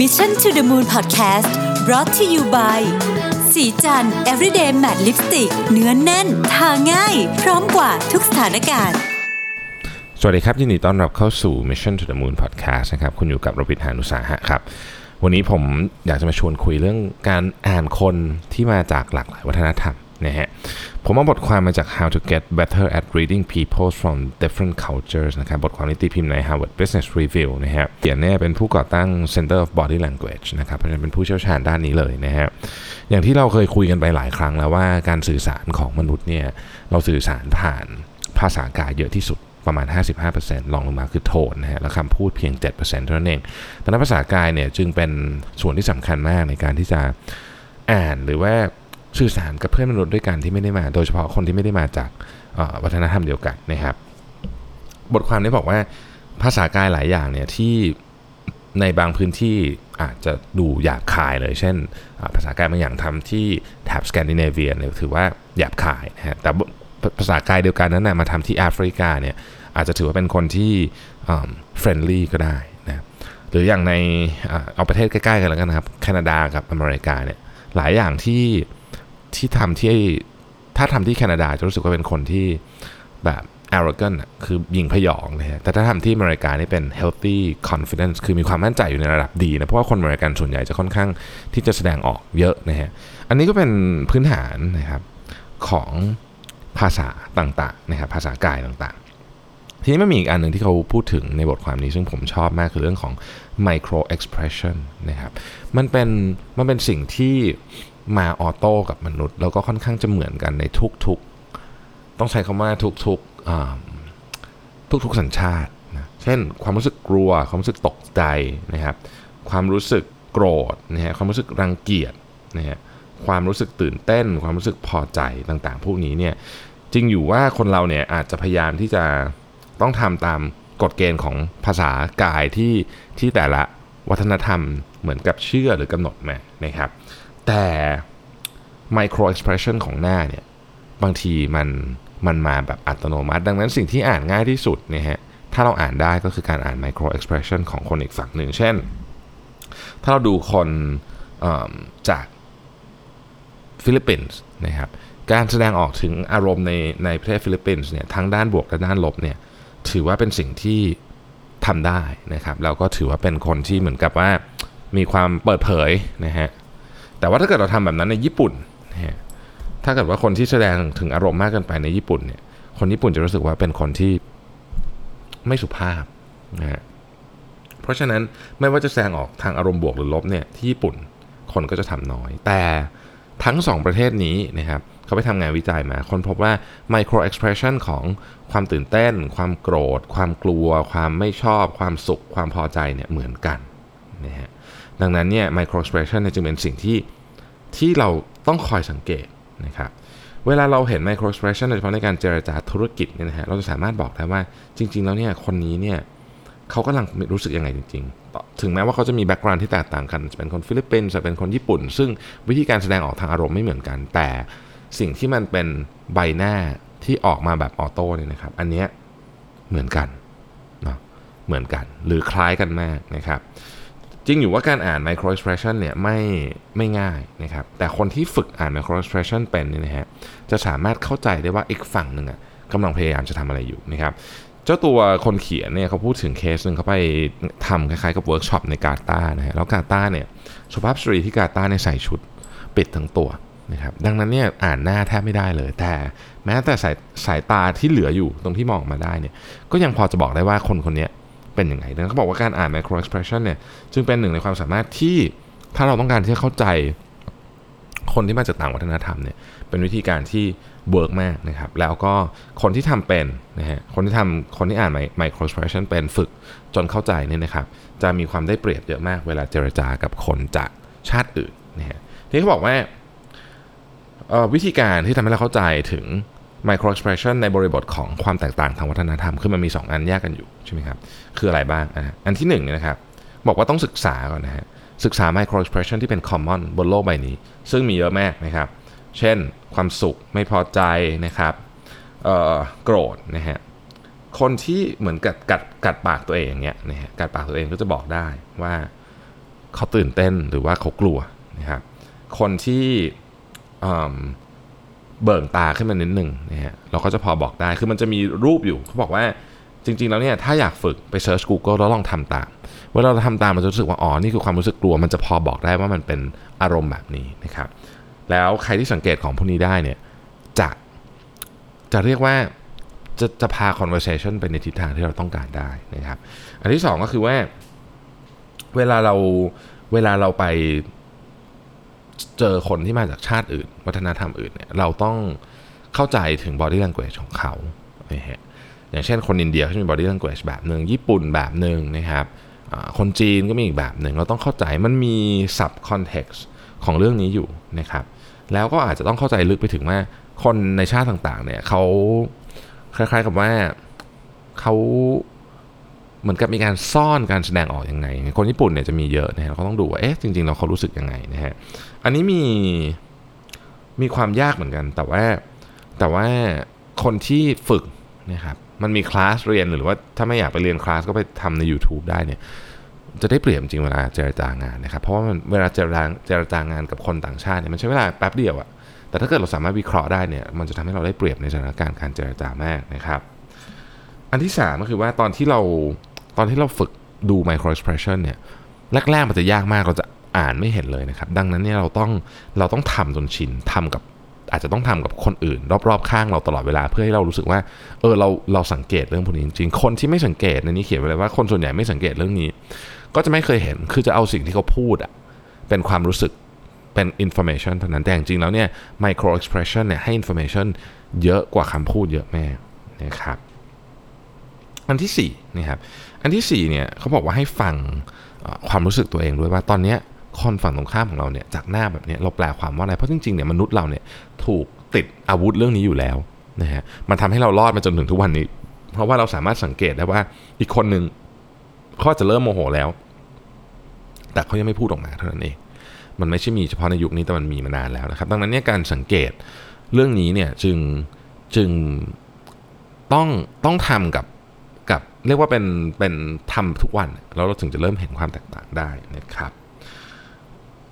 Mission to the Moon Podcast brought to you by สีจัน everyday matte lipstick เนื้อนแน่น ทาง่าย พร้อมกว่าทุกสถานการณ์ สวัสดีครับ ยินดีต้อนรับเข้าสู่ Mission to the Moon Podcast นะครับ คุณอยู่กับโรบิทานุสาหะครับ วันนี้ผมอยากจะมาชวนคุยเรื่องการอ่านคนที่มาจากหลากหลายวัฒนธรรม นะฮะผมเอาบทความมาจาก How to Get Better at Reading People from Different Cultures นะครับบทความนี้ตีพิมพ์ใน Harvard Business Review นะฮะเขียนเนี่ยเป็นผู้ก่อตั้ง Center of Body Language นะครับเพราะฉะนั้นเป็นผู้เชี่ยวชาญด้านนี้เลยนะฮะอย่างที่เราเคยคุยกันไปหลายครั้งแล้วว่าการสื่อสารของมนุษย์เนี่ยเราสื่อสารผ่านภาษากายเยอะที่สุดประมาณ 55%ลองลงมาคือโทนนะฮะ แล้วคำพูดเพียง 7%เท่านั้นเองดังนั้นภาษากายเนี่ยจึงเป็นส่วนที่สำคัญมากในการที่จะอ่านหรือว่า สื่อสารกับเพื่อนมนุษย์ด้วยกันที่ไม่ได้มา โดยเฉพาะคนที่ไม่ได้มาจากวัฒนธรรมเดียวกันนะครับ บทความนี้บอกว่าภาษากายหลายอย่างเนี่ยที่ในบางพื้นที่อาจจะดูหยาบคายเลย เช่น ภาษากายบางอย่างทำที่แถบสแกนดิเนเวียเนี่ยถือว่าหยาบคายนะฮะแต่ภาษากายเดียวกันนั้นนะมาทำที่แอฟริกาเนี่ยอาจจะถือว่าเป็นคนที่ friendly ก็ได้นะหรืออย่างในอเอาประเทศใกล้ๆกันแล้วกันนะครับแคนาดากับอเมริกาเนี่ยหลายอย่างที่ ที่ทำที่ถ้าทำที่แคนาดาจะรู้สึกว่าเป็นคนที่แบบ arrogant อะคือยิงพยองนะฮะแต่ถ้าทำที่อเมริกานี่เป็น healthy confidence คือมีความมั่นใจอยู่ในระดับดีนะ เพราะว่าคนอเมริกันส่วนใหญ่จะค่อนข้างที่จะแสดงออกเยอะนะฮะ อันนี้ก็เป็นพื้นฐานนะครับของภาษาต่างๆนะครับภาษากายต่างๆ ทีนี้มันมีอีกอันหนึ่งที่เขาพูดถึงในบทความนี้ซึ่งผมชอบมากคือเรื่องของ micro expression นะครับ มันเป็นมันเป็นสิ่งที่ มาออโต้กับมนุษย์ แล้วก็ค่อนข้างจะเหมือนกันในทุกๆ ต้องใช้คำว่าทุกๆทุกๆสัญชาตินะเช่นความรู้สึกกลัว ความรู้สึกตกใจนะครับความรู้สึกโกรธนะฮะความรู้สึกรังเกียจนะฮะความรู้สึกตื่นเต้น ความรู้สึกพอใจต่างๆ พวกนี้เนี่ยจริงอยู่ว่าคนเราเนี่ยอาจจะพยายามที่จะต้องทำตามกฎเกณฑ์ของภาษากายที่ที่แต่ละวัฒนธรรมเหมือนกับเชื่อหรือกำหนดมานะครับ แต่ micro expression ของหน้าเนี่ยบางทีมันมันมาแบบอัตโนมัติ ดังนั้นสิ่งที่อ่านง่ายที่สุดเนี่ยฮะถ้าเราอ่านได้ก็คือการอ่าน micro expression ของคนอีกฝั่งหนึ่ง เช่น ถ้าเราดูคนจากฟิลิปปินส์นะครับการแสดงออกถึงอารมณ์ในในประเทศฟิลิปปินส์เนี่ยทั้งด้านบวกและด้านลบเนี่ยถือว่าเป็นสิ่งที่ทำได้นะครับแล้วก็ถือว่าเป็นคนที่เหมือนกับว่ามีความเปิดเผยนะฮะ แต่ว่าถ้าเกิดเราทำแบบนั้นในญี่ปุ่นถ้าเกิดว่าคนที่แสดงถึงอารมณ์มากเกินไปในญี่ปุ่นเนี่ย คนญี่ปุ่นจะรู้สึกว่าเป็นคนที่ไม่สุภาพนะฮะเพราะฉะนั้นไม่ว่าจะแสดงออกทางอารมณ์บวกหรือลบเนี่ยที่ญี่ปุ่นคนก็จะทำน้อย แต่ทั้งสองประเทศนี้นะครับเขาไปทำงานวิจัยมา ค้นพบว่า micro expression ของความตื่นเต้น ความโกรธ ความกลัว ความไม่ชอบ ความสุข ความพอใจเนี่ยเหมือนกันนะฮะ ดังนั้นเนี่ย micro expression เนี่ยจึงเป็นสิ่งที่ที่เราต้องคอยสังเกตนะครับเวลาเราเห็น micro expression โดยเฉพาะในการเจรจาธุรกิจเนี่ยนะฮะเราจะสามารถบอกได้ว่าจริง ๆ แล้วเนี่ยคนนี้เนี่ยเขากำลังรู้สึกยังไงจริง ๆ ถึงแม้ว่าเขาจะมี background ที่แตกต่างกัน จะเป็นคนฟิลิปปินส์จะเป็นคนญี่ปุ่น ซึ่งวิธีการแสดงออกทางอารมณ์ไม่เหมือนกัน แต่สิ่งที่มันเป็นใบหน้าที่ออกมาแบบออโต้เนี่ยนะครับ อันเนี้ยเหมือนกันเนาะเหมือนกัน หรือคล้ายกันมากนะครับ จริงอยู่ว่าการอ่าน micro expression เนี่ยไม่ไม่ง่ายนะครับ แต่คนที่ฝึกอ่าน micro expression เป็นเนี่ยนะฮะจะสามารถเข้าใจได้ว่าอีกฝั่งหนึ่งอะกำลังพยายามจะทำอะไรอยู่นะครับเจ้าตัวคนเขียนเนี่ยเขาพูดถึงเคสหนึ่งเขาไปทำคล้ายๆกับเวิร์กช็อปในกาตาร์นะฮะแล้วกาตาร์เนี่ยสุภาพสตรีที่กาตาร์เนี่ยใส่ชุดปิดทั้งตัวนะครับดังนั้นเนี่ยอ่านหน้าแทบไม่ได้เลย แต่แม้แต่สายสายตาที่เหลืออยู่ตรงที่มองมาได้เนี่ยก็ยังพอจะบอกได้ว่าคนคนนี้ เป็นยังไงเขาบอกว่าการอ่าน micro expression เนี่ยจึงเป็นหนึ่งในความสามารถที่ถ้าเราต้องการที่จะเข้าใจคนที่มาจากต่างวัฒนธรรมเนี่ยเป็นวิธีการที่ work มากนะครับ แล้วก็คนที่ทำเป็นนะฮะคนที่ทำคนที่อ่าน micro expression เป็นฝึกจนเข้าใจเนี่ยนะครับจะมีความได้เปรียบเยอะมากเวลาเจรจากับคนจากชาติอื่นนะฮะที่เขาบอกว่าวิธีการที่ทำให้เราเข้าใจถึง micro expression ในบริบทของความแตกต่างทางวัฒนธรรม คือมันมี 2 อันแยกกันอยู่ใช่ไหมครับ คืออะไรบ้างอะอันที่1เนี่ยนะครับ บอกว่าต้องศึกษาก่อนนะฮะ ศึกษา micro expression ที่เป็น common บนโลกใบนี้ ซึ่งมีเยอะมากนะครับ เช่น ความสุข ไม่พอใจนะครับโกรธนะฮะ คนที่เหมือนกัดกัดกัดปากตัวเองอย่างเงี้ยนะฮะ กัดปากตัวเองก็จะบอกได้ว่าเขาตื่นเต้นหรือว่าเขากลัวนะครับ คนที่อ เบิ่งตาขึ้นมานิดหนึ่งนะฮะเราก็จะพอบอกได้คือมันจะมีรูปอยู่เขาบอกว่าจริง ๆ แล้วเนี่ยถ้าอยากฝึกไปเซิร์ช Google แล้วลองทำตามเวลาเราทำตามมันจะรู้สึกว่าอ๋อนี่คือความรู้สึกกลัว มันจะพอบอกได้ว่ามันเป็นอารมณ์แบบนี้นะครับ แล้วใครที่สังเกตของพวกนี้ได้เนี่ยจะจะเรียกว่าจะจะพา conversation ไปในทิศทางที่เราต้องการได้นะครับ อันที่สองก็คือว่า เวลาเราเวลาเราไป เจอคนที่มาจากชาติอื่น วัฒนธรรมอื่นเนี่ยเราต้องเข้าใจถึง body language ของเขานะฮะอย่างเช่นคนอินเดียเขาจะมี body language แบบหนึ่งญี่ปุ่นแบบหนึ่งนะครับคนจีนก็มีอีกแบบหนึ่งเราต้องเข้าใจมันมี sub context ของเรื่องนี้อยู่นะครับแล้วก็อาจจะต้องเข้าใจลึกไปถึงว่าคนในชาติต่างๆเนี่ยเขาคล้ายๆกับว่าเขาเหมือนกับมีการซ่อนการแสดงออกยังไง คนญี่ปุ่นเนี่ยจะมีเยอะนะฮะเราต้องดูว่าเอ๊ะจริงๆแล้วเขารู้สึกยังไงนะฮะ อันนี้มีมีความยากเหมือนกัน แต่ว่าแต่ว่าคนที่ฝึกนะครับมันมีคลาสเรียนหรือว่าถ้าไม่อยากไปเรียนคลาสก็ไปทำใน YouTube ได้เนี่ยจะได้เปรียบจริงเวลาเจรจางานนะครับ เพราะว่ามันเวลาเจรจาเจรจางานกับคนต่างชาติเนี่ยมันใช้เวลาแป๊บเดียวอะแต่ถ้าเกิดเราสามารถวิเคราะห์ได้เนี่ยมันจะทำให้เราได้เปรียบในสถานการณ์การเจรจามากนะครับ อันที่สามก็คือว่าตอนที่เราตอนที่เราฝึกดู micro expression เนี่ยแรกๆมันจะยากมากเราจะ อ่านไม่เห็นเลยนะครับ ดังนั้นเนี่ยเราต้องเราต้องทำจนชินทำกับอาจจะต้องทำกับคนอื่น รอบๆข้างเราตลอดเวลาเพื่อให้เรารู้สึกว่าเออเราเราสังเกตเรื่องพวกนี้จริงๆคนที่ไม่สังเกตในนี้เขียนไว้เลยว่าคนส่วนใหญ่ไม่สังเกตเรื่องนี้ ก็จะไม่เคยเห็นคือจะเอาสิ่งที่เขาพูดอะเป็นความรู้สึกเป็น information เท่านั้นแต่จริงๆแล้วเนี่ย micro expression เนี่ยให้ information เยอะกว่าคำพูดเยอะแม่นะครับอันที่สี่นะครับอันที่สี่เนี่ยเขาบอกว่าให้ฟังความรู้สึกตัวเองด้วยว่าตอนเนี้ย คนฝั่งตรงข้ามของเราเนี่ยจากหน้าแบบนี้เราแปลความว่าอะไรเพราะจริงๆเนี่ยมนุษย์เราเนี่ยถูกติดอาวุธเรื่องนี้อยู่แล้วนะฮะมันทำให้เรารอดมาจนถึงทุกวันนี้ เพราะว่าเราสามารถสังเกตได้ว่าอีกคนหนึ่งเขาจจะเริ่มโมโหแล้ว แต่เขายังไม่พูดออกมาเท่านั้นเองมันไม่ใช่มีเฉพาะในยุคนี้แต่มันมีมานานแล้วนะครับ ดังนั้นเนี่ยการสังเกตเรื่องนี้เนี่ยจึงจึงต้องต้องทำกับกับเรียกว่าเป็นเป็นทำทุกวัน แล้วเราถึงจะเริ่มเห็นความแตกต่างได้นะครับ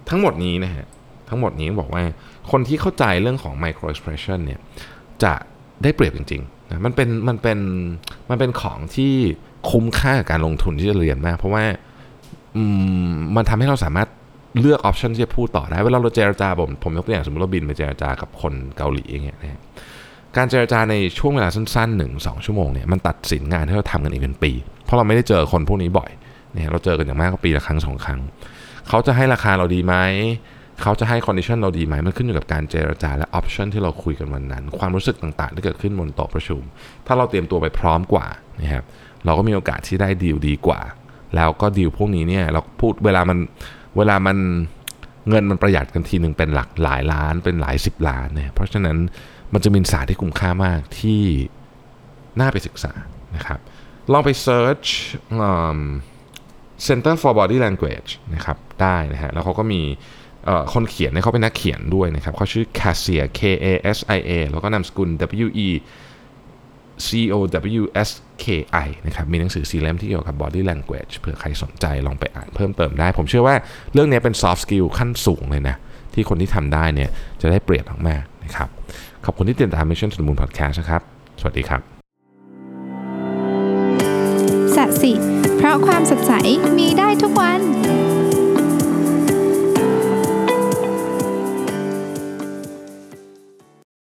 ทั้งหมดนี้นะฮะทั้งหมดนี้บอกว่าคนที่เข้าใจเรื่องของ micro expression เนี่ยจะได้เปรียบจริงๆนะมันเป็นมันเป็นมันเป็นของที่คุ้มค่ากับการลงทุนที่จะเรียนมากเพราะว่ามันทำให้เราสามารถเลือกออปชันที่จะพูดต่อได้ เวลาเราเจรจาผมผมยกตัวอย่างสมมติเราบินไปเจรจากับคนเกาหลีอย่างเงี้ยนะฮะการเจรจาในช่วงเวลาสั้นๆหนึ่งสองชั่วโมงเนี่ยมันตัดสินงานที่เราทำกันอีกเป็นปี เพราะเราไม่ได้เจอคนพวกนี้บ่อยเนี่ยเราเจอกันอย่างมากก็ปีละครั้งสองครั้ง เขาจะให้ราคาเราดีไหมเขาจะให้ condition เราดีไหมมันขึ้นอยู่กับการเจรจาและ option ที่เราคุยกันวันนั้น ความรู้สึกต่างๆ ที่เกิดขึ้นบนโต๊ะประชุม ถ้าเราเตรียมตัวไปพร้อมกว่านะครับเราก็มีโอกาสที่ได้ดีลดีกว่า แล้วก็ดีลพวกนี้เนี่ยเราพูดเวลามันเวลามันเงินมันประหยัดกันทีหนึ่งเป็นหลักหลายล้านเป็นหลายสิบล้านเนี่ยเพราะฉะนั้นมันจะมีศารที่คุ้มค่ามากที่น่าไปศึกษานะครับลองไปเซิร์ช Center for Body Language นะครับได้นะฮะแล้วเขาก็มีคนเขียนเนี่ยเขาเป็นนักเขียนด้วยนะครับเขาชื่อ Cassia K A S I A แล้วก็นามสกุล W E C O W S K I นะครับมีหนังสือสีเล่มที่เกี่ยวกับ body language เผื่อใครสนใจลองไปอ่านเพิ่มเติมได้ ผมเชื่อว่าเรื่องนี้เป็น soft skill ขั้นสูงเลยนะ ที่คนที่ทำได้เนี่ยจะได้เปรียบมากๆนะครับ ขอบคุณที่ติดตาม Mission to the Moon Podcast นะครับ สวัสดีครับ สัสิ เพราะความสดใสมีได้ทุก